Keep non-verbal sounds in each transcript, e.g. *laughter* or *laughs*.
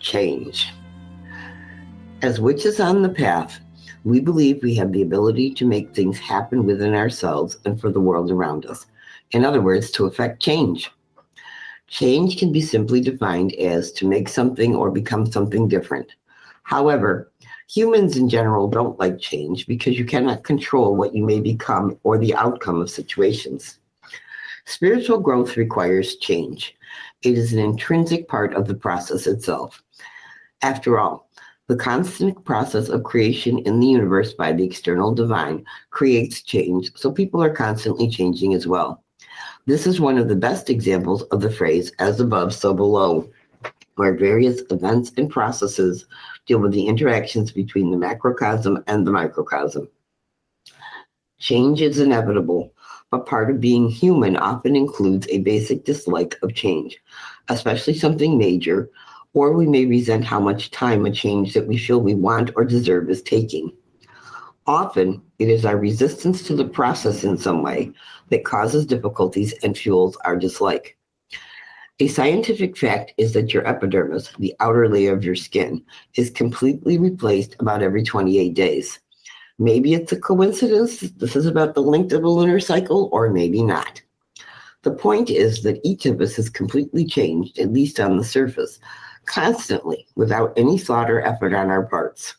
change. As witches on the path, we believe we have the ability to make things happen within ourselves and for the world around us. In other words, to affect change. Change can be simply defined as to make something or become something different. However, humans in general don't like change because you cannot control what you may become or the outcome of situations. Spiritual growth requires change. It is an intrinsic part of the process itself. After all, the constant process of creation in the universe by the external divine creates change, so people are constantly changing as well. This is one of the best examples of the phrase as above, so below, where various events and processes deal with the interactions between the macrocosm and the microcosm. Change is inevitable, but part of being human often includes a basic dislike of change, especially something major or we may resent how much time a change that we feel we want or deserve is taking. Often, it is our resistance to the process in some way that causes difficulties and fuels our dislike. A scientific fact is that your epidermis, the outer layer of your skin, is completely replaced about every 28 days. Maybe it's a coincidence. This is about the length of a lunar cycle, or maybe not. The point is that each of us is completely changed, at least on the surface, constantly without any thought or effort on our parts.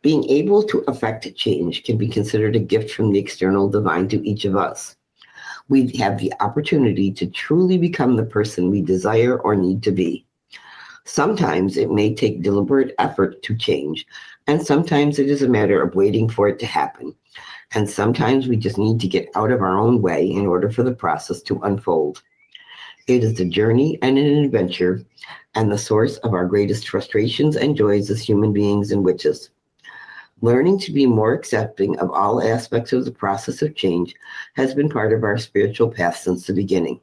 Being able to affect change can be considered a gift from the external divine to each of us. We have the opportunity to truly become the person we desire or need to be. Sometimes it may take deliberate effort to change, and sometimes it is a matter of waiting for it to happen. And sometimes we just need to get out of our own way in order for the process to unfold. It is a journey and an adventure, and the source of our greatest frustrations and joys as human beings and witches. Learning to be more accepting of all aspects of the process of change has been part of our spiritual path since the beginning.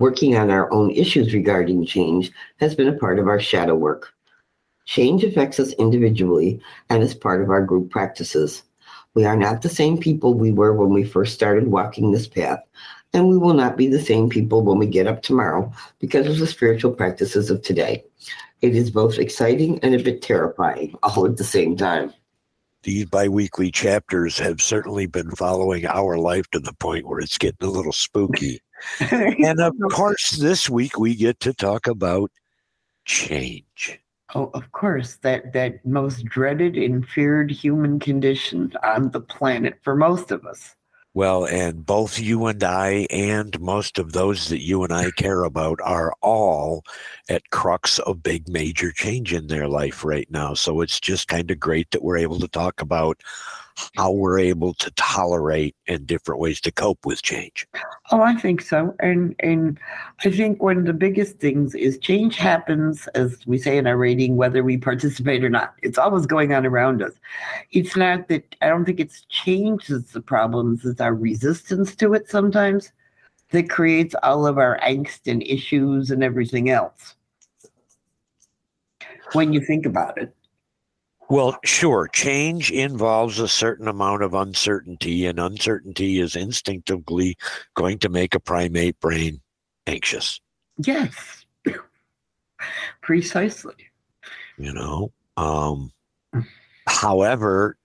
Working on our own issues regarding change has been a part of our shadow work. Change affects us individually and is part of our group practices. We are not the same people we were when we first started walking this path, and we will not be the same people when we get up tomorrow because of the spiritual practices of today. It is both exciting and a bit terrifying all at the same time. These biweekly chapters have certainly been following our life to the point where it's getting a little spooky. *laughs* and of course, this week we get to talk about change. Oh, of course, that that most dreaded and feared human condition on the planet for most of us. Well, and both you and I, and most of those that you and I care about, are all at crux of big major change in their life right now. So it's just kind of great that we're able to talk about how we're able to tolerate and different ways to cope with change. Oh, I think so. And and I think one of the biggest things is change happens, as we say in our rating, whether we participate or not. It's always going on around us. It's not that I don't think it's change that's the problems, it's our resistance to it sometimes that creates all of our angst and issues and everything else. When you think about it. Well, sure. Change involves a certain amount of uncertainty, and uncertainty is instinctively going to make a primate brain anxious. Yes, *coughs* precisely. You know, um, however,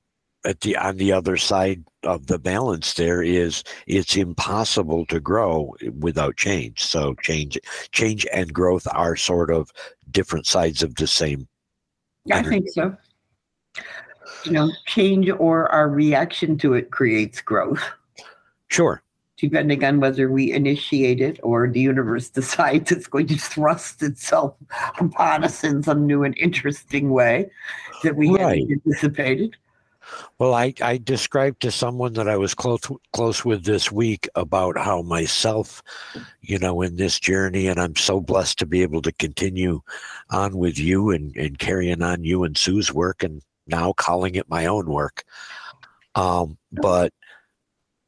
at the on the other side of the balance, there is it's impossible to grow without change. So change, change, and growth are sort of different sides of the same. I think so you know, change or our reaction to it creates growth. Sure. Depending on whether we initiate it or the universe *laughs* decides it's going to thrust itself upon us in some new and interesting way that we right. hadn't anticipated. Well, I, I described to someone that I was close close with this week about how myself, you know, in this journey, and I'm so blessed to be able to continue on with you and, and carrying on you and Sue's work and now calling it my own work. Um, but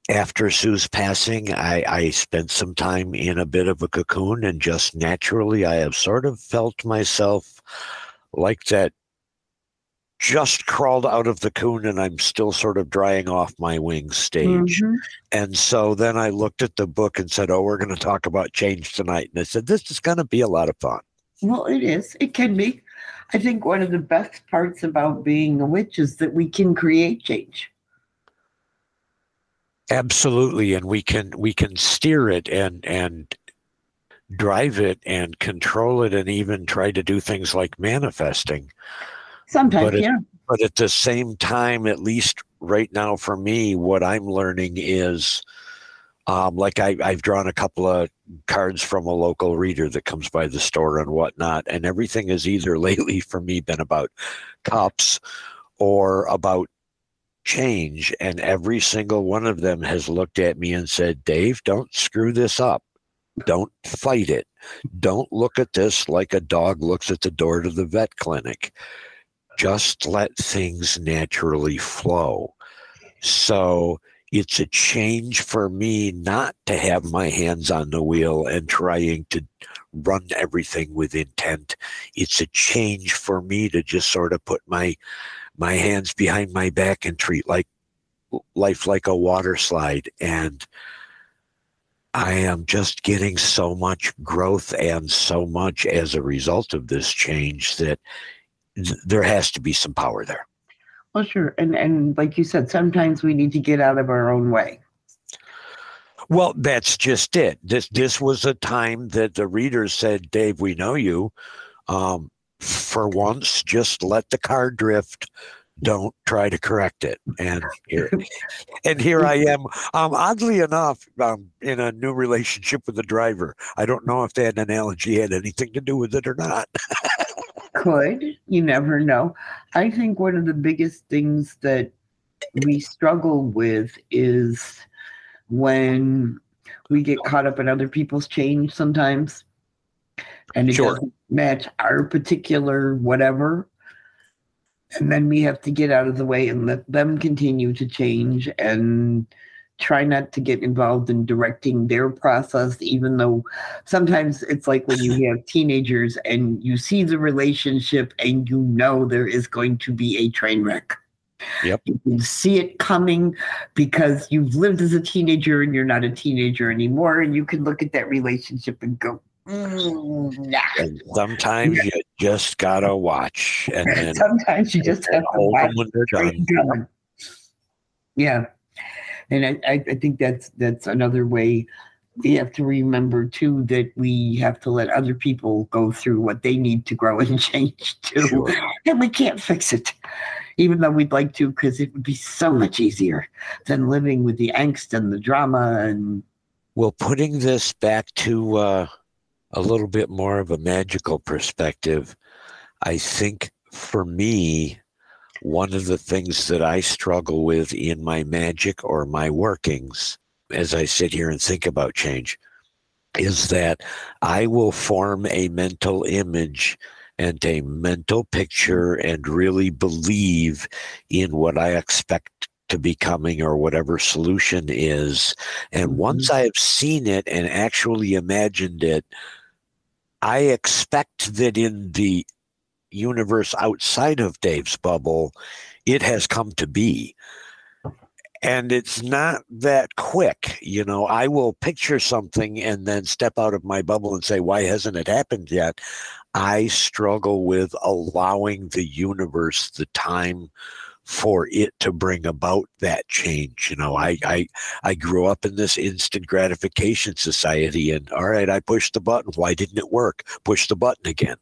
after Sue's passing, I, I spent some time in a bit of a cocoon and just naturally I have sort of felt myself like that just crawled out of the cocoon and I'm still sort of drying off my wings stage. Mm-hmm. And so then I looked at the book and said, Oh, we're going to talk about change tonight. And I said, This is going to be a lot of fun. Well, it is. It can be. I think one of the best parts about being a witch is that we can create change. Absolutely. And we can we can steer it and and drive it and control it and even try to do things like manifesting Sometimes, but yeah. But at the same time, at least right now for me, what I'm learning is um, like I, I've drawn a couple of cards from a local reader that comes by the store and whatnot, and everything has either *laughs* lately for me been about cups or about change. And every single one of them has looked at me and said, Dave, don't screw this up. Don't fight it. Don't look at this like a dog looks at the door to the vet clinic just let things naturally flow. So it's a change for me not to have my hands on the wheel and trying to run everything with intent. It's a change for me to just sort of put my my hands behind my back and treat like life like a water slide and I am just getting so much growth and so much as a result of this change that there has to be some power there. Well, sure, and and like you said, sometimes we need to get out of our own way. Well, that's just it. This this was a time that the readers said, "Dave, we know you. Um, for once, just let the car drift. Don't try to correct it." And here, and here I am. Um, oddly enough, um, in a new relationship with the driver. I don't know if that analogy had anything to do with it or not. *laughs* could. You never know. I think one of the biggest things that we struggle with is when we get caught up in other people's change sometimes and it sure. doesn't match our particular whatever and then we have to get out of the way and let them continue to change and try not to get involved in directing their process, even though sometimes it's like when you have teenagers and you see the relationship and you know there is going to be a train wreck. Yep. You can see it coming because you've lived as a teenager and you're not a teenager anymore. And you can look at that relationship and go, mm, nah. And sometimes you just gotta watch. And *laughs* sometimes you just have to watch when they're done. Yeah and I, I think that's that's another way we have to remember too that we have to let other people go through what they need to grow *laughs* and change too sure. and we can't fix it even though we'd like to because it would be so much easier than living with the angst and the drama and well putting this back to uh, a little bit more of a magical perspective i think for me one of the things that I struggle with in my magic or my workings as I sit here and think about change is that I will form a mental image and a mental picture and really believe in what I expect to be coming or whatever solution is. And mm-hmm. once I have seen it and actually imagined it, I expect that in the universe outside of Dave's bubble, it has come to be. And it's not that quick. You know, I will picture something and then step out of my bubble and say, why hasn't it happened yet? I struggle with allowing the universe the time for it to bring about that change. You know, I, I I grew up in this instant gratification society, and all right, I pushed the button. Why didn't it work? Push the button again,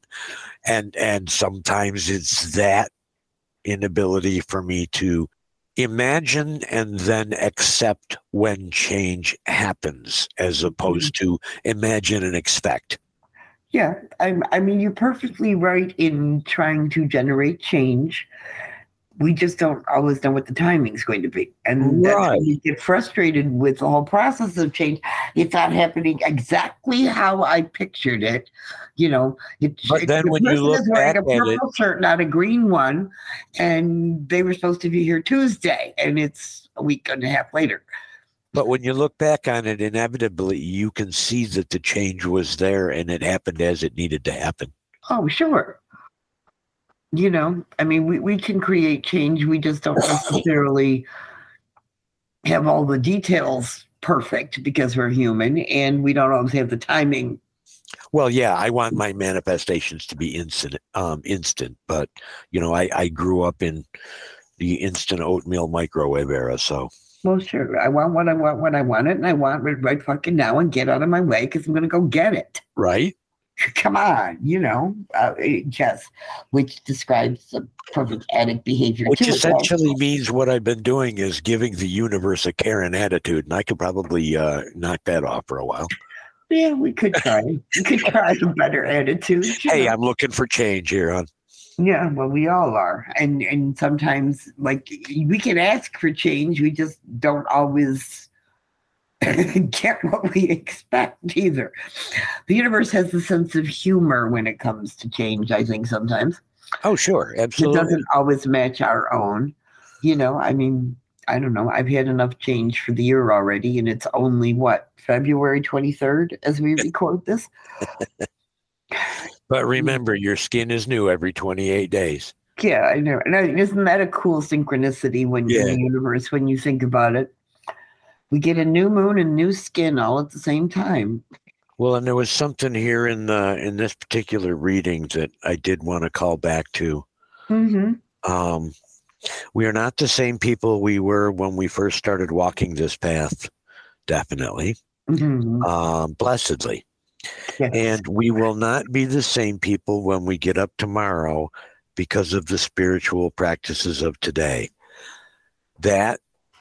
and and sometimes it's that inability for me to imagine and then accept when change happens, as opposed mm-hmm. to imagine and expect. Yeah, I, I mean, you're perfectly right in trying to generate change we just don't always know what the timing's going to be. And Right. when you get frustrated with the whole process of change. It's not happening exactly how I pictured it. You know, it, But it- then the when you look back a at purple it- shirt, not a green one, and they were supposed to be here Tuesday, and it's a week and a half later. But when you look back on it, inevitably you can see that the change was there and it happened as it needed to happen. Oh, sure. You know, I mean, we, we can create change. We just don't necessarily have all the details perfect because we're human and we don't always have the timing. Well, yeah, I want my manifestations to be instant, um, instant. But you know, I, I grew up in the instant oatmeal microwave era, so Well, sure. I want what I want when I want it, and I want it right fucking now and get out of my way because I'm going to go get it. right. *laughs* Come on, you know, uh, yes, which describes the perfect addict behavior. Which too, essentially means what I've been doing is giving the universe a Karen attitude, and I could probably uh, knock that off for a while. Yeah, we could try. we could *laughs* try a better attitude. Hey, know. I'm looking for change here, hon. Yeah, well, we all are, and and sometimes like we can ask for change, we just don't always *laughs* get what we expect either. The universe has a sense of humor when it comes to change. I think sometimes Oh, sure, Absolutely. it doesn't always match our own. You know, I mean, I don't know. I've had enough change for the year already, and it's only what February twenty third as we *laughs* record this. But remember, your skin is new every 28 days. Yeah, I know. And I- isn't that a cool synchronicity when Yeah. in the universe when you think about it? We get a new moon and new skin all at the same time. Well, and there was something here in the in this particular reading that I did want to call back to. Mm-hmm. Um, we are not the same people we were when we first started walking this path. Definitely, Mm-hmm. um, blessedly, Yes. and we will not be the same people when we get up tomorrow because of the spiritual practices of today. That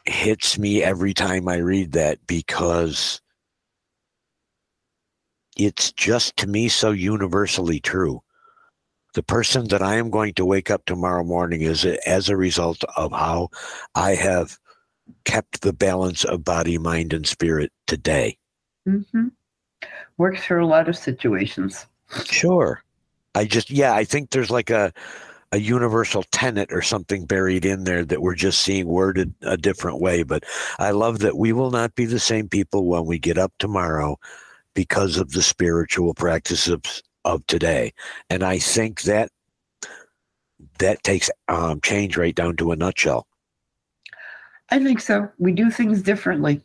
hits me every time I read that because it's just to me so universally true. The person that I am going to wake up tomorrow morning is as a result of how I have kept the balance of body, mind, and spirit today. Mm-hmm. Works for a lot of situations. Sure. I just yeah, I think there's like a a universal tenet or something buried in there that we're just seeing worded a different way. But I love that we will not be the same people when we get up tomorrow because of the spiritual practices of, of today. And I think that that takes um, change right down to a nutshell. I think so. We do things differently.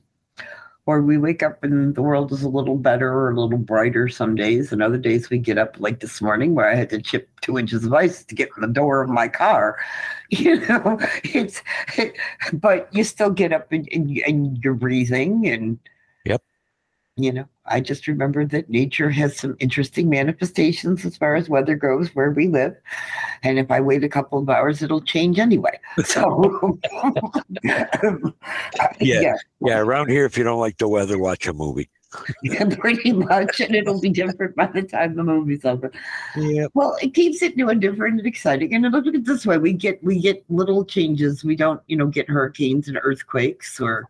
Or we wake up and the world is a little better or a little brighter some days. And other days we get up like this morning where I had to chip two inches of ice to get in the door of my car. *laughs* You know, it's, but you still get up and, and, and you're breathing and, Yep. you know, I just remember that nature has some interesting manifestations as far as weather goes where we live. And if I wait a couple of hours, it'll change anyway. *laughs* So, *laughs* Yeah. Yeah, around here, if you don't like the weather, watch a movie. *laughs* yeah, pretty much. And it'll be different by the time the movie's over. Yeah. Well, it keeps it new and different and exciting. And look at it this way: we get we get little changes. We don't, you know, get hurricanes and earthquakes or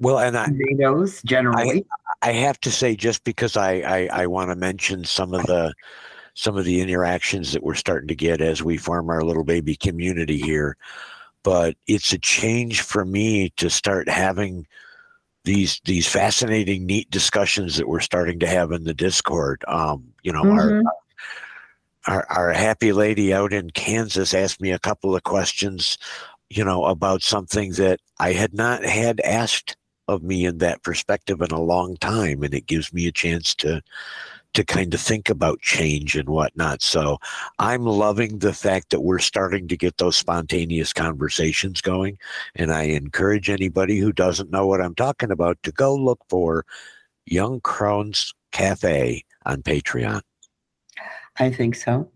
Well, and I, tornadoes generally. I have to say, just because I, I, I want to mention some of the some of the interactions that we're starting to get as we form our little baby community here, but it's a change for me to start having these these fascinating, neat discussions that we're starting to have in the Discord. Um, you know, our, Mhm. our our happy lady out in Kansas asked me a couple of questions, you know, about something that I had not had asked of me in that perspective in a long time, and it gives me a chance to to kind of think about change and whatnot. So I'm loving the fact that we're starting to get those spontaneous conversations going, and I encourage anybody who doesn't know what I'm talking about to go look for Young Crone's Cafe on Patreon. I think so.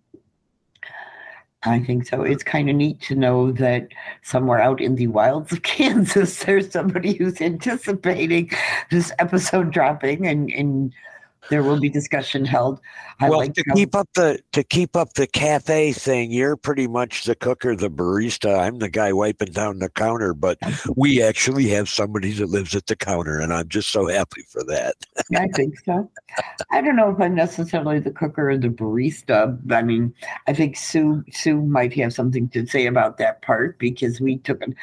I think so. It's kind of neat to know that somewhere out in the wilds of *laughs* Kansas, there's somebody who's anticipating this episode dropping and, and there will be discussion held. I well, like to how- keep up the to keep up the cafe thing, you're pretty much the cooker, the barista. I'm the guy wiping down the counter, but we *laughs* actually have somebody that lives at the counter, and I'm just so happy for that. I think so. I don't know if I'm necessarily the cooker or the barista. I mean, I think Sue Sue might have something to say about that part because we took an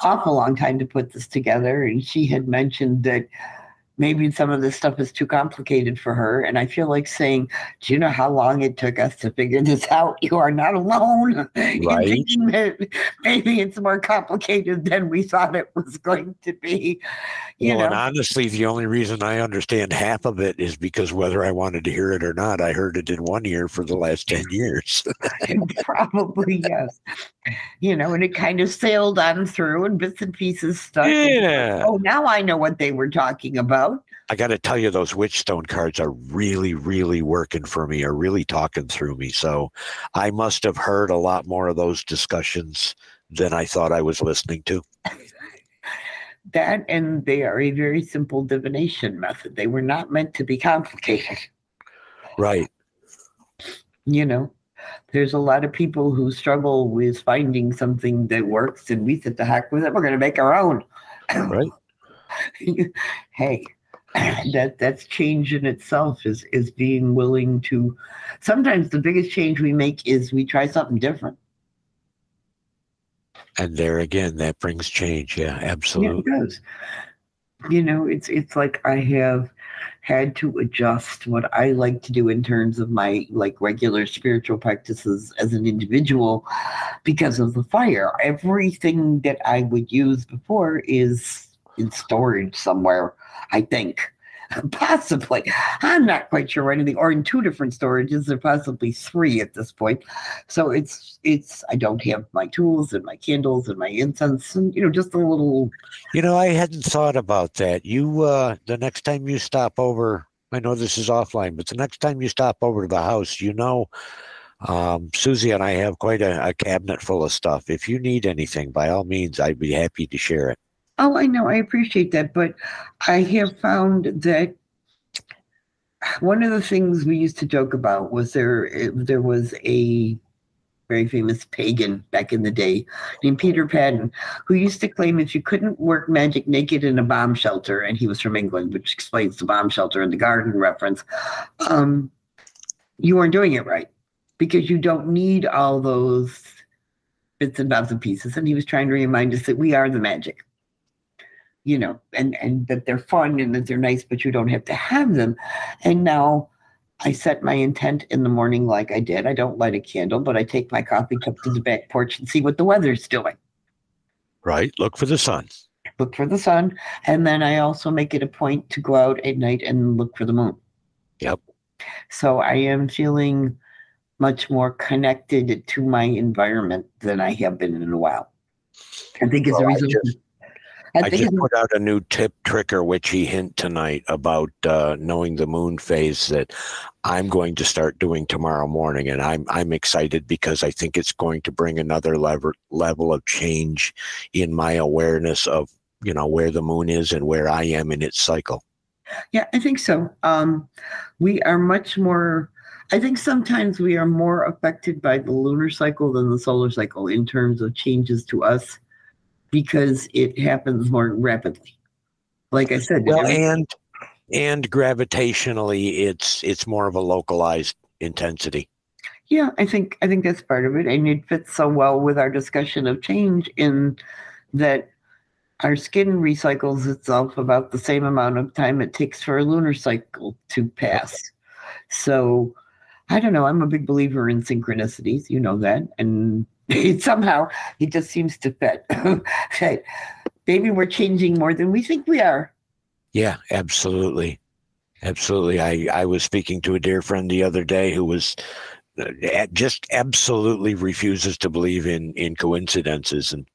awful long time to put this together, and she had mentioned that maybe some of this stuff is too complicated for her. And I feel like saying, Do you know how long it took us to figure this out? You are not alone *laughs* right. thinking that maybe it's more complicated than we thought it was going to be. You well, know? and honestly, the only reason I understand half of it is because whether I wanted to hear it or not, I heard it in one ear for the last 10 years. *laughs* Probably, yes. You know, and it kind of sailed on through and bits and pieces stuck. Yeah. oh, now I know what they were talking about about. I got to tell you, those Witchstone cards are really, really working for me, are really talking through me. So I must have heard a lot more of those discussions than I thought I was listening to. *laughs* that and they are a very simple divination method. They were not meant to be complicated. Right. You know, there's a lot of people who struggle with finding something that works, and we said, the heck with it, we're going to make our own. Right. *laughs* hey, *clears throat* that that's change in itself is is being willing to sometimes the biggest change we make is we try something different. And there again that brings change. Yeah absolutely yeah, it does. You know it's it's like i have had to adjust what i like to do in terms of my like regular spiritual practices as an individual because of the fire. Everything that i would use before is in storage somewhere, I think. *laughs* Possibly. I'm not quite sure anything, or in two different storages, or possibly three at this point. So it's it's I don't have my tools and my candles and my incense and you know, just a little You know, I hadn't thought about that. You uh the next time you stop over, I know this is offline, but the next time you stop over to the house, you know um, Susie and I have quite a, a cabinet full of stuff. If you need anything, by all means, I'd be happy to share it. Oh, I know. I appreciate that. But I have found that one of the things we used to joke about was there there was a very famous pagan back in the day named Peter Paddon who used to claim if you couldn't work magic naked in a bomb shelter, and he was from England, which explains the bomb shelter and the garden reference, um, you weren't doing it right because you don't need all those bits and bobs and pieces. And he was trying to remind us that we are the magic you know, and and that they're fun and that they're nice, but you don't have to have them. And now I set my intent in the morning like I did. I don't light a candle, but I take my coffee cup to the back porch and see what the weather's doing. Right. Look for the sun. Look for the sun. And then I also make it a point to go out at night and look for the moon. Yep. So I am feeling much more connected to my environment than I have been in a while. I think as well, a result. Just, I, just put out a new tip, trick, or witchy hint tonight about uh, knowing the moon phase that I'm going to start doing tomorrow morning, and I'm I'm excited because I think it's going to bring another level level of change in my awareness of you know where the moon is and where I am in its cycle. Yeah, I think so. Um, we are much more. I think sometimes we are more affected by the lunar cycle than the solar cycle in terms of changes to us because it happens more rapidly. Like I said, well, and and gravitationally, it's it's more of a localized intensity. Yeah, I think I think that's part of it, and it fits so well with our discussion of change in that our skin recycles itself about the same amount of time it takes for a lunar cycle to pass. So I don't know. I'm a big believer in synchronicities. You know that, and *laughs* somehow it just seems to fit. *coughs* okay. Maybe we're changing more than we think we are. Yeah, absolutely. Absolutely. I, I was speaking to a dear friend the other day who was uh, just absolutely refuses to believe in, in coincidences and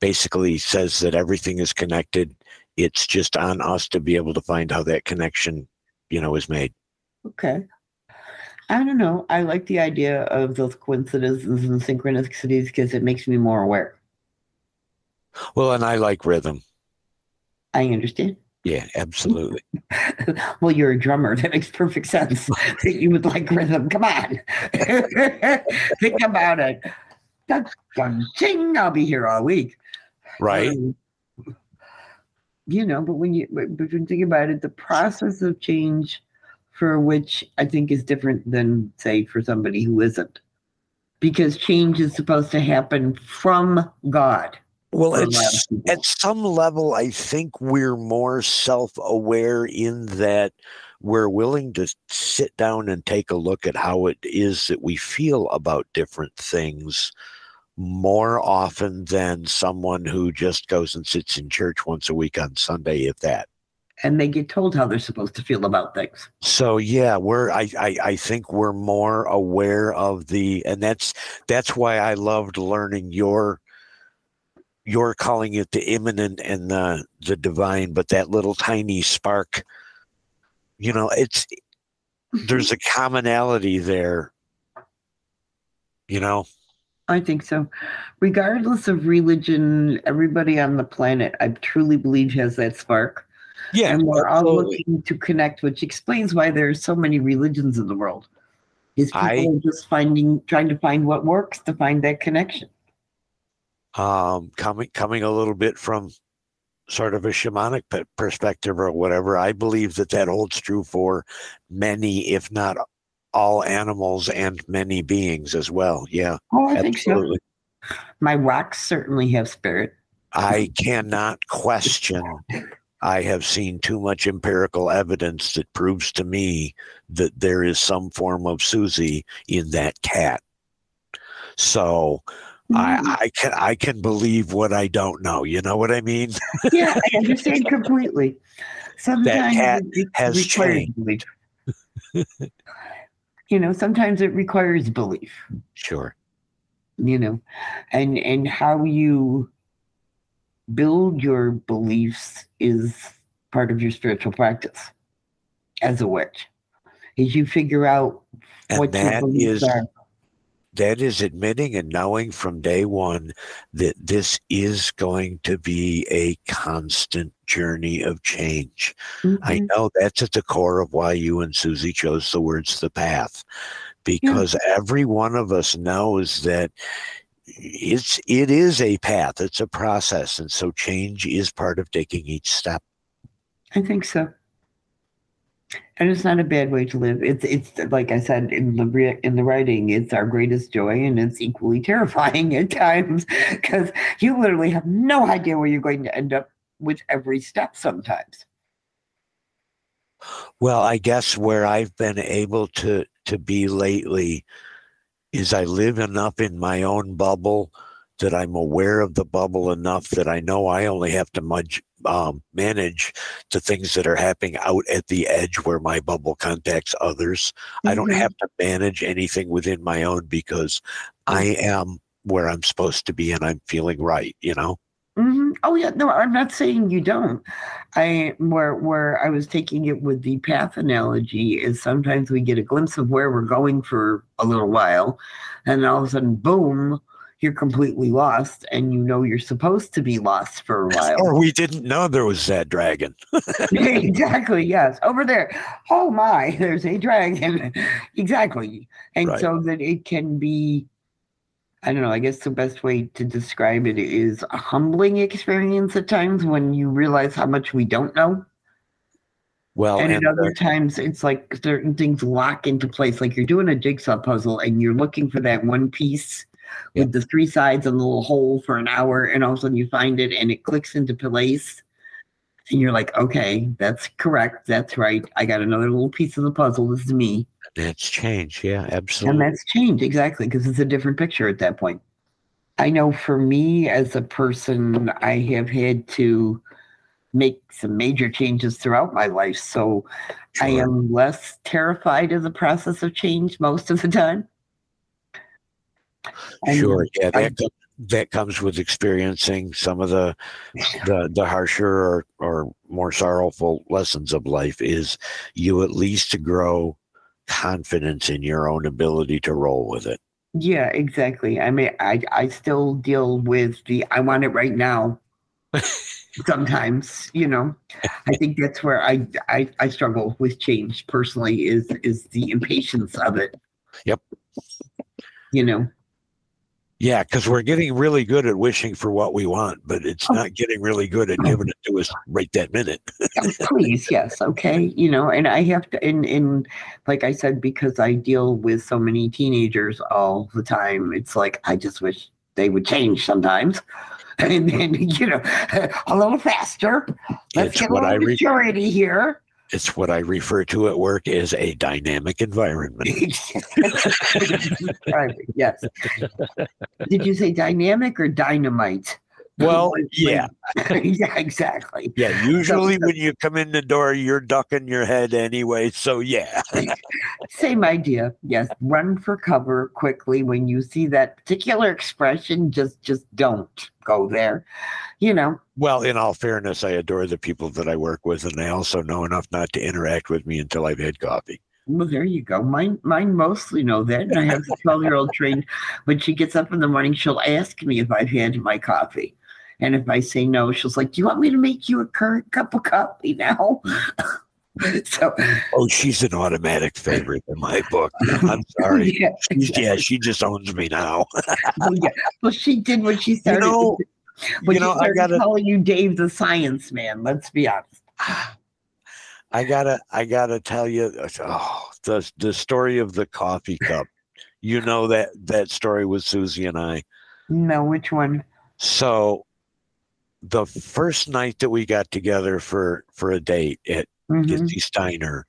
basically says that everything is connected. It's just on us to be able to find how that connection, you know, is made. Okay. I don't know. I like the idea of those coincidences and synchronicities because it makes me more aware. Well, and I like rhythm. I understand. Yeah, absolutely. *laughs* well, you're a drummer. That makes perfect sense. *laughs* That you would like rhythm. Come on. *laughs* Think about it. Ching, I'll be here all week. Right. Um, you know, but when you but when you think about it, the process of change for which I think is different than say for somebody who isn't. Because change is supposed to happen from God. Well, at, at some level, I think we're more self aware in that we're willing to sit down and take a look at how it is that we feel about different things more often than someone who just goes and sits in church once a week on Sunday, if that. And they get told how they're supposed to feel about things. So yeah, we're I, I I think we're more aware of the and that's that's why I loved learning your you're calling it the immanent and the the divine, but that little tiny spark, you know, it's there's a *laughs* commonality there. You know. I think so. Regardless of religion, everybody on the planet, I truly believe, has that spark. Yeah. And we're absolutely. all looking to connect, which explains why there are so many religions in the world. Is people I, are just finding trying to find what works to find that connection um, coming coming a little bit from sort of a shamanic perspective or whatever, I believe that that holds true for many, if not all animals and many beings as well. Yeah. Oh, I absolutely. think so. My rocks certainly have spirit. I cannot question. I have seen too much empirical evidence that proves to me that there is some form of Susie in that cat. So I, mm-hmm. I can I can believe what I don't know. You know what I mean? yeah, I *laughs* understand completely. Sometimes that cat has changed. *laughs* You know, sometimes it requires belief. Sure. You know, and and how you build your beliefs is part of your spiritual practice as a witch. Is you figure out and what your beliefs is, are that is admitting and knowing from day one that this is going to be a constant journey of change. Mm-hmm. I know that's at the core of why you and Susie chose the words the path, because yeah. every one of us knows that it's it is a path, it's a process, and so change is part of taking each step. I think so and it's not a bad way to live. It's it's like I said in the in the writing, it's our greatest joy, and it's equally *laughs* terrifying at times because you literally have no idea where you're going to end up with every step. Sometimes. Well, I guess where I've been able to to be lately is I live enough in my own bubble that I'm aware of the bubble enough that I know I only have to mudge, um, manage the things that are happening out at the edge where my bubble contacts others. Mm-hmm. I don't mm-hmm. have to manage anything within my own because I am where I'm supposed to be and I'm feeling right, you know? Oh yeah, no, I'm not saying you don't. I where where I was taking it with the path analogy is sometimes we get a glimpse of where we're going for a little while, and all of a sudden, boom, you're completely lost and you know you're supposed to be lost for a while. Or we didn't know there was that dragon. *laughs* *laughs* exactly, yes. Over there. Oh my, *laughs* there's a dragon. exactly. And right. so that it can be I don't know, I guess the best way to describe it is a humbling experience at times when you realize how much we don't know. Well, and, and at other times, it's like certain things lock into place. Like you're doing a jigsaw puzzle and you're looking for that one piece with the three sides and the little hole for an hour, and all of a sudden you find it and it clicks into place. And you're like, okay, that's correct. That's right. I got another little piece of the puzzle. This is me. That's change. Yeah, absolutely. And that's change, exactly, because it's a different picture at that point. I know for me as a person, I have had to make some major changes throughout my life. So sure. I am less terrified of the process of change most of the time. And sure, yeah, that I, that comes with experiencing some of the the, the harsher or, or more sorrowful lessons of life. Is you at least to grow confidence in your own ability to roll with it. Yeah, exactly. I mean, I I still deal with the I want it right now. *laughs* sometimes you know i think that's where I, I i struggle with change personally is is the impatience of it Yep. you know Yeah, because we're getting really good at wishing for what we want, but it's Oh. not getting really good at oh. giving it to us right that minute. please yes okay you know and i have to and, and like i said because i deal with so many teenagers all the time it's like i just wish they would change sometimes *laughs* and then you know *laughs* a little faster let's It's get a what little I re- maturity here It's what I refer to at work as a dynamic environment. *laughs* *laughs* yes did you say dynamic or dynamite Well, yeah. *laughs* yeah exactly Yeah, *laughs* usually when you come in the door, you're ducking your head anyway. So, yeah. *laughs* Same idea. Yes, run for cover quickly when you see that particular expression. Just, just don't go there. You know, Well, in all fairness, I adore the people that I work with, and they also know enough not to interact with me until I've had coffee. well, there you go. Mine, mine mostly know that. And I have a twelve-year-old trained. When she gets up in the morning, she'll ask me if I've had my coffee, and if I say no, she'll like, "Do you want me to make you a current cup of coffee now?" *laughs* so, Oh, she's an automatic favorite in my book. I'm *laughs* sorry. yeah, She's- yeah, she just owns me now. *laughs* well, yeah. Well, she did what she started. know, when you know, I gotta- calling you Dave the Science Man. Let's be honest. *sighs* I gotta, I gotta tell you, uh, oh, the the story of the coffee cup. You know that that story with Susie and I. No, which one? So, the first night that we got together for for a date at. Gitsy Steiner,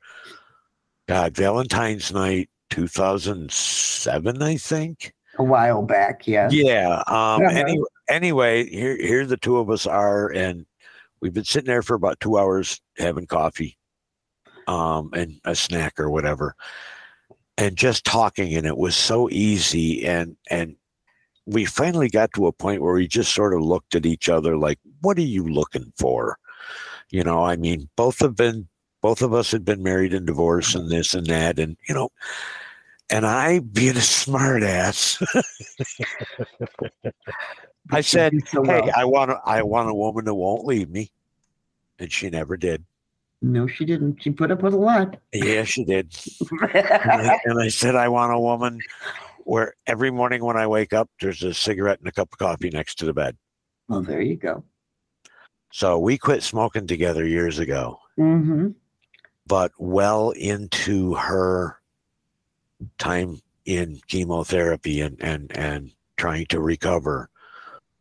God, Valentine's night, two thousand seven, I think. A while back, yeah. Yeah. Um. Uh-huh. Any, anyway, here here the two of us are, and we've been sitting there for about two hours having coffee, um, and a snack or whatever, and just talking, and it was so easy, and and we finally got to a point where we just sort of looked at each other like, "What are you looking for?" You know, I mean, both have been, both of us had been married and divorced, and this and that, and you know. And I, being a smart ass, *laughs* I said, did so hey. I want a, I want a woman that won't leave me, and she never did. no, she didn't. She put up with a lot. Yeah, she did. *laughs* And I, and I said, I want a woman where every morning when I wake up, there's a cigarette and a cup of coffee next to the bed. well, there you go. So we quit smoking together years ago, Mm-hmm. but well into her time in chemotherapy and and and trying to recover,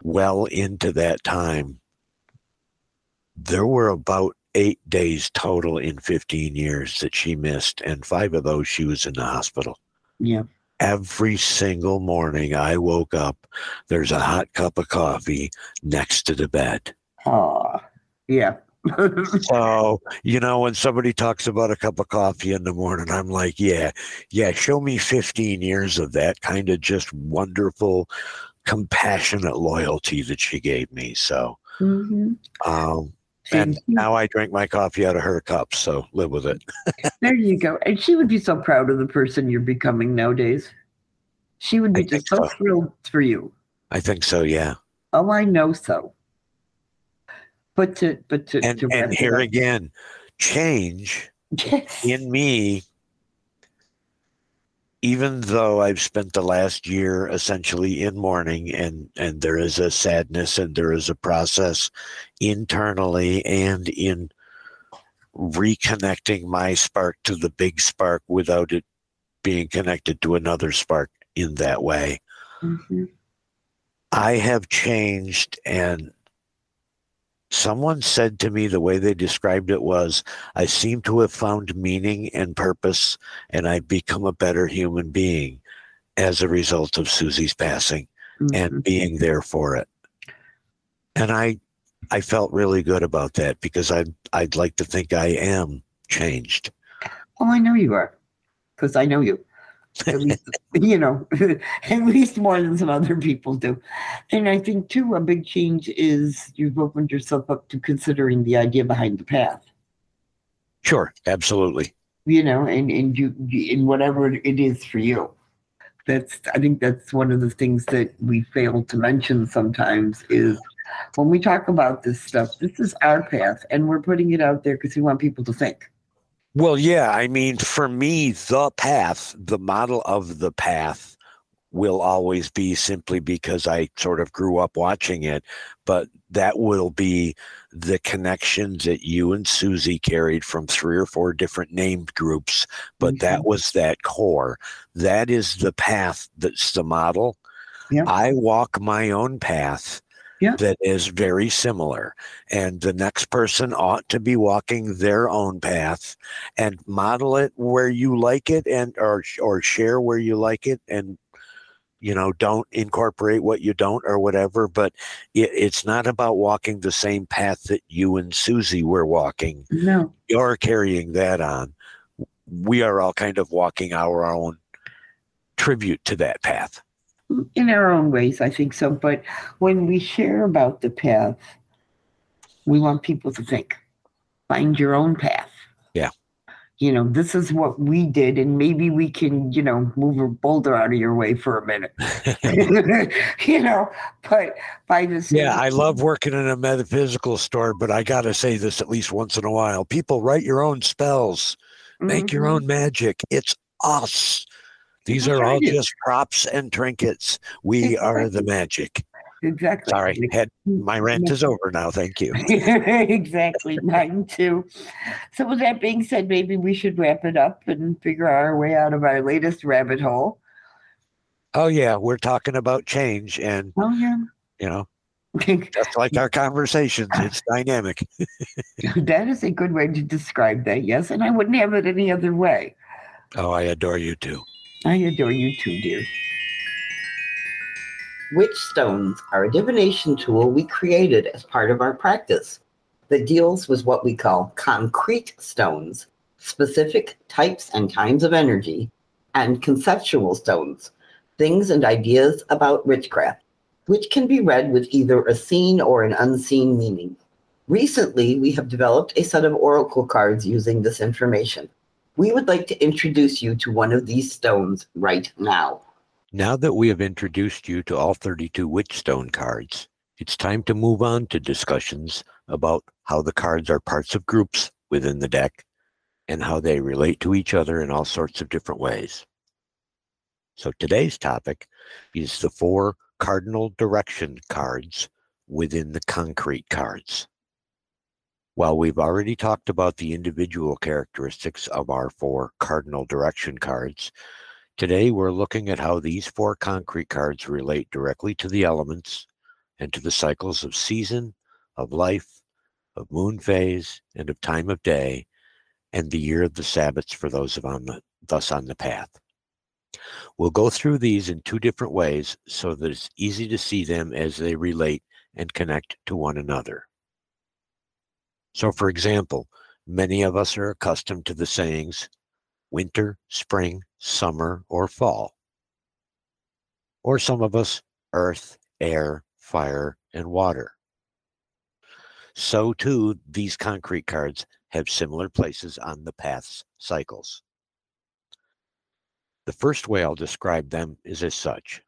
well into that time, there were about eight days total in 15 years that she missed, and five of those she was in the hospital. Yeah. Every single morning I woke up, there's a hot cup of coffee next to the bed. Oh, yeah. *laughs* So, you know, when somebody talks about a cup of coffee in the morning, I'm like, yeah, yeah, show me 15 years of that kind of just wonderful, compassionate loyalty that she gave me. So, hmm um, and now I drink my coffee out of her cup. So live with it. *laughs* there you go. And she would be so proud of the person you're becoming nowadays. She would be just so so. thrilled for you. I think so. Yeah. Oh, I know so. But to but to, And, to and here up- again, change *laughs* yes. in me, even though I've spent the last year essentially in mourning and, and there is a sadness and there is a process internally and in reconnecting my spark to the big spark without it being connected to another spark in that way. Mhm. I have changed and someone said to me the way they described it was I seem to have found meaning and purpose and I've become a better human being as a result of Susie's passing Mhm. and being there for it. And I I felt really good about that because I'd I'd like to think I am changed. Oh, I know you are, because I know you. *laughs* At least, you know, *laughs* at least more than some other people do. And I think too, a big change is you've opened yourself up to considering the idea behind the path. Sure, absolutely. You know, and and you in whatever it is for you. That's I think that's one of the things that we fail to mention sometimes is when we talk about this stuff, this is our path, and we're putting it out there because we want people to think. Well, yeah. I mean, for me, the path, the model of the path will always be simply because I sort of grew up watching it, but that will be the connections that you and Susie carried from three or four different named groups, but mm-hmm. that was that core. That is the path that's the model. Yeah. I walk my own path yeah. that is very similar. And the next person ought to be walking their own path and model it where you like it and or or share where you like it and you know don't incorporate what you don't or whatever but it, it's not about walking the same path that you and susie were walking no you're carrying that on we are all kind of walking our own tribute to that path in our own ways, I think so. But when we share about the path, we want people to think, find your own path. Yeah. You know, this is what we did, and maybe we can, you know, move a boulder out of your way for a minute. *laughs* *laughs* you know, but by this. Yeah, I love working in a metaphysical store, but I got to say this at least once in a while. People write your own spells, make mm-hmm. your own magic. It's us. These are all just props and trinkets. We are the magic. Exactly. Sorry, head, my rant is over now. Thank you. *laughs* exactly. Mine too. So, with that being said, maybe we should wrap it up and figure our way out of our latest rabbit hole. Oh, yeah. We're talking about change. And, oh, yeah. you know, *laughs* just like our conversations, it's dynamic. *laughs* that is a good way to describe that. Yes. And I wouldn't have it any other way. Oh, I adore you too. I adore you too, dear. Witch stones are a divination tool we created as part of our practice that deals with what we call concrete stones, specific types and kinds of energy, and conceptual stones, things and ideas about witchcraft, which can be read with either a seen or an unseen meaning. Recently, we have developed a set of oracle cards using this information. We would like to introduce you to one of these stones right now. Now that we have introduced you to all 32 Witchstone cards, it's time to move on to discussions about how the cards are parts of groups within the deck and how they relate to each other in all sorts of different ways. So today's topic is the four cardinal direction cards within the concrete cards. While we've already talked about the individual characteristics of our four cardinal direction cards, today we're looking at how these four concrete cards relate directly to the elements and to the cycles of season, of life, of moon phase, and of time of day, and the year of the Sabbats for those of on the, thus on the path. We'll go through these in two different ways so that it's easy to see them as they relate and connect to one another. So, for example, many of us are accustomed to the sayings winter, spring, summer, or fall. Or some of us, earth, air, fire, and water. So, too, these concrete cards have similar places on the path's cycles. The first way I'll describe them is as such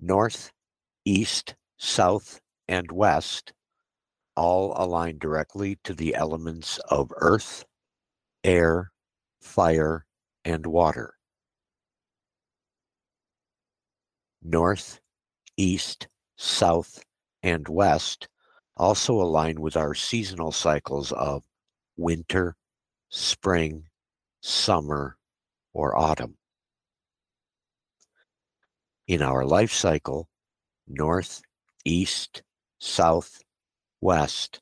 North, East, South, and West all align directly to the elements of earth, air, fire, and water. North, east, south, and west also align with our seasonal cycles of winter, spring, summer, or autumn. In our life cycle, north, east, south, west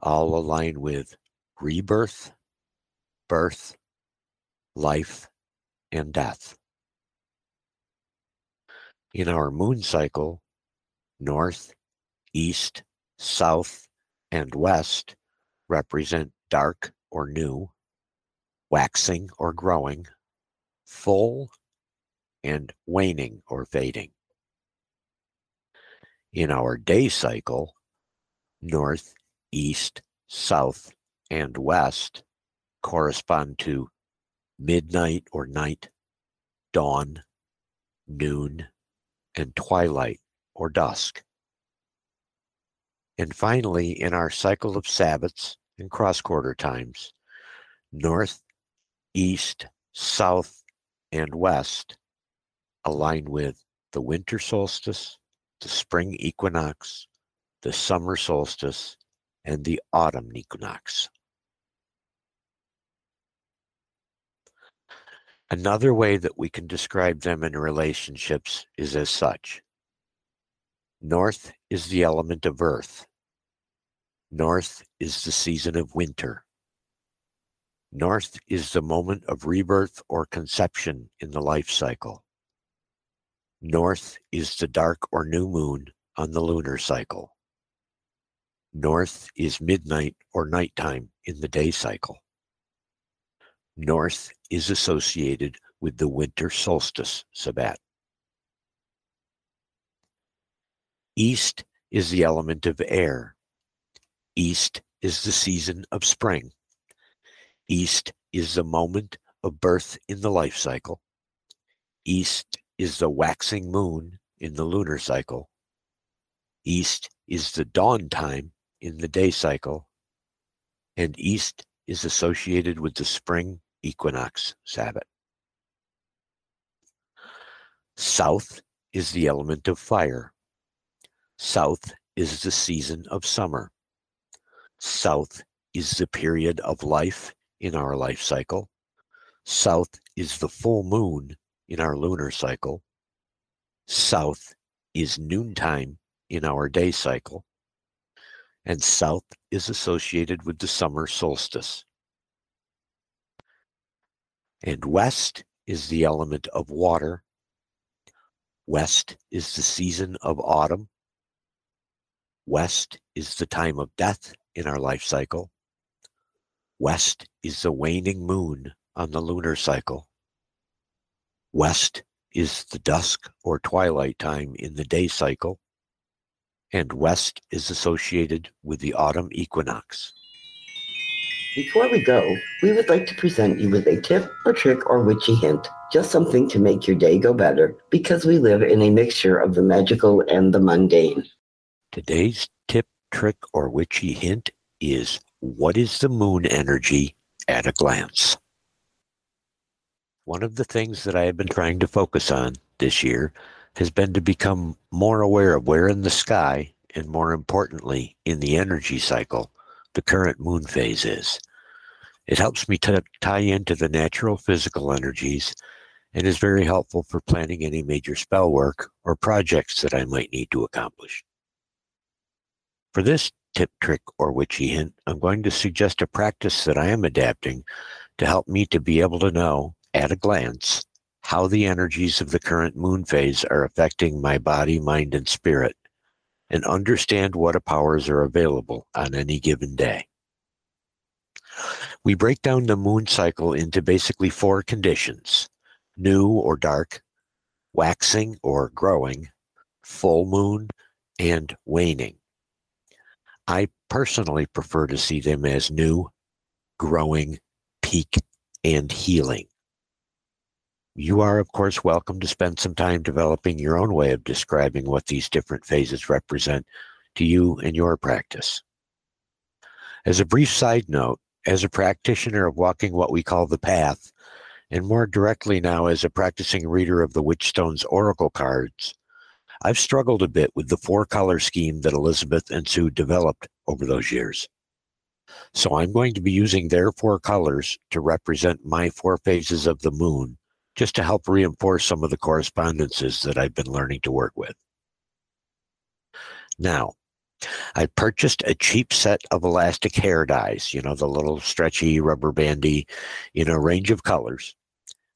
all align with rebirth, birth, life, and death. In our moon cycle, north, east, south, and west represent dark or new, waxing or growing, full, and waning or fading. In our day cycle, north, east, south, and west correspond to midnight or night, dawn, noon, and twilight or dusk. And finally, in our cycle of Sabbats and cross quarter times, north, east, south, and west align with the winter solstice, the spring equinox, the summer solstice, and the autumn equinox. Another way that we can describe them in relationships is as such. North is the element of earth. North is the season of winter. North is the moment of rebirth or conception in the life cycle. North is the dark or new moon on the lunar cycle. North is midnight or nighttime in the day cycle. North is associated with the winter solstice Sabbat. East is the element of air. East is the season of spring. East is the moment of birth in the life cycle. East is the waxing moon in the lunar cycle. East is the dawn time in the day cycle. And East is associated with the spring equinox Sabbat. South is the element of fire. South is the season of summer. South is the period of life in our life cycle. South is the full moon in our lunar cycle. South is noontime in our day cycle. And south is associated with the summer solstice. And west is the element of water. West is the season of autumn. West is the time of death in our life cycle. West is the waning moon on the lunar cycle. West is the dusk or twilight time in the day cycle. And west is associated with the autumn equinox. Before we go, we would like to present you with a tip or trick or witchy hint, just something to make your day go better, because we live in a mixture of the magical and the mundane. Today's tip, trick, or witchy hint is what is the moon energy at a glance? One of the things that I have been trying to focus on this year has been to become more aware of where in the sky, and more importantly, in the energy cycle, the current moon phase is. It helps me to tie into the natural physical energies and is very helpful for planning any major spell work or projects that I might need to accomplish. For this tip, trick, or witchy hint, I'm going to suggest a practice that I am adapting to help me to be able to know, at a glance, how the energies of the current moon phase are affecting my body, mind, and spirit, and understand what powers are available on any given day. We break down the moon cycle into basically four conditions new or dark, waxing or growing, full moon, and waning. I personally prefer to see them as new, growing, peak, and healing. You are, of course, welcome to spend some time developing your own way of describing what these different phases represent to you and your practice. As a brief side note, as a practitioner of walking what we call the path, and more directly now as a practicing reader of the Witchstones Oracle cards, I've struggled a bit with the four color scheme that Elizabeth and Sue developed over those years. So I'm going to be using their four colors to represent my four phases of the moon, just to help reinforce some of the correspondences that I've been learning to work with. Now, I purchased a cheap set of elastic hair dyes, you know, the little stretchy rubber bandy in a range of colors.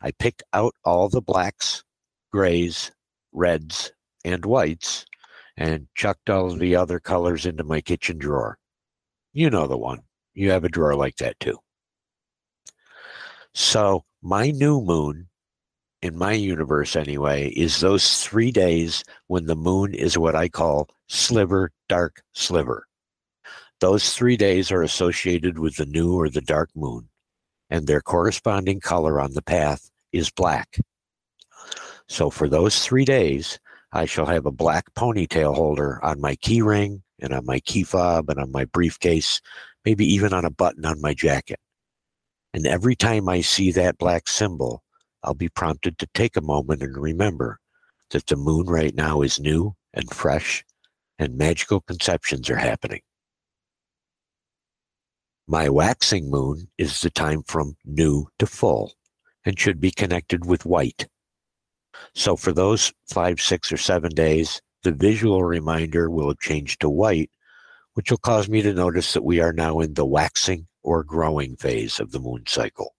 I picked out all the blacks, grays, reds, and whites and chucked all the other colors into my kitchen drawer. You know the one. You have a drawer like that too. So, my new moon in my universe anyway, is those three days when the moon is what I call sliver, dark sliver. Those three days are associated with the new or the dark moon, and their corresponding color on the path is black. So for those three days, I shall have a black ponytail holder on my key ring and on my key fob and on my briefcase, maybe even on a button on my jacket. And every time I see that black symbol, I'll be prompted to take a moment and remember that the moon right now is new and fresh and magical conceptions are happening. My waxing moon is the time from new to full and should be connected with white. So for those five, six, or seven days, the visual reminder will have changed to white, which will cause me to notice that we are now in the waxing or growing phase of the moon cycle.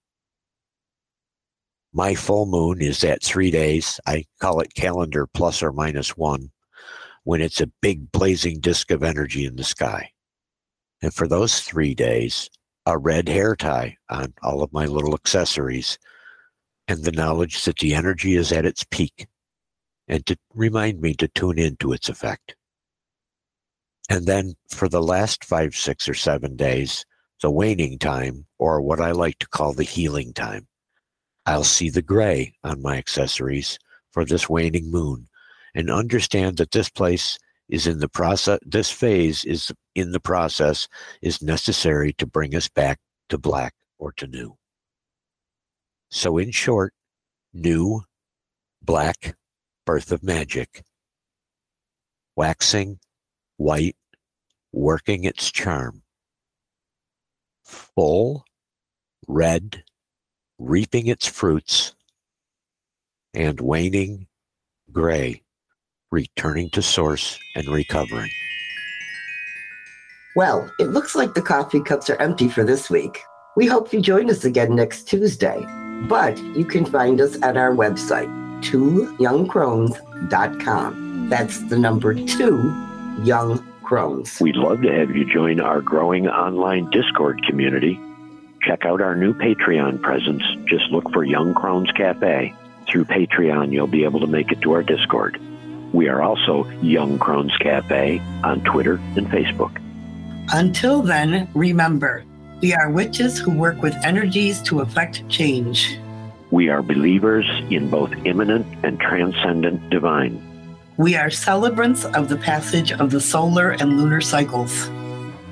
My full moon is at three days. I call it calendar plus or minus one when it's a big blazing disk of energy in the sky. And for those three days, a red hair tie on all of my little accessories and the knowledge that the energy is at its peak and to remind me to tune into its effect. And then for the last five, six, or seven days, the waning time, or what I like to call the healing time. I'll see the gray on my accessories for this waning moon and understand that this place is in the process, this phase is in the process, is necessary to bring us back to black or to new. So, in short, new, black, birth of magic, waxing, white, working its charm, full, red, reaping its fruits, and waning, gray, returning to source and recovering. Well, it looks like the coffee cups are empty for this week. We hope you join us again next Tuesday. But you can find us at our website, twoyoungcrones.com. That's the number two, Young Crones. We'd love to have you join our growing online Discord community. Check out our new Patreon presence. Just look for Young Crones Cafe. Through Patreon, you'll be able to make it to our Discord. We are also Young Crones Cafe on Twitter and Facebook. Until then, remember, we are witches who work with energies to effect change. We are believers in both immanent and transcendent divine. We are celebrants of the passage of the solar and lunar cycles.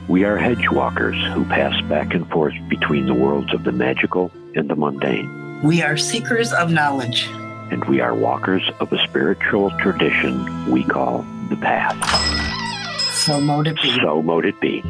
We are hedge walkers who pass back and forth between the worlds of the magical and the mundane. We are seekers of knowledge. And we are walkers of a spiritual tradition we call the path. So mote it be. So mote it be.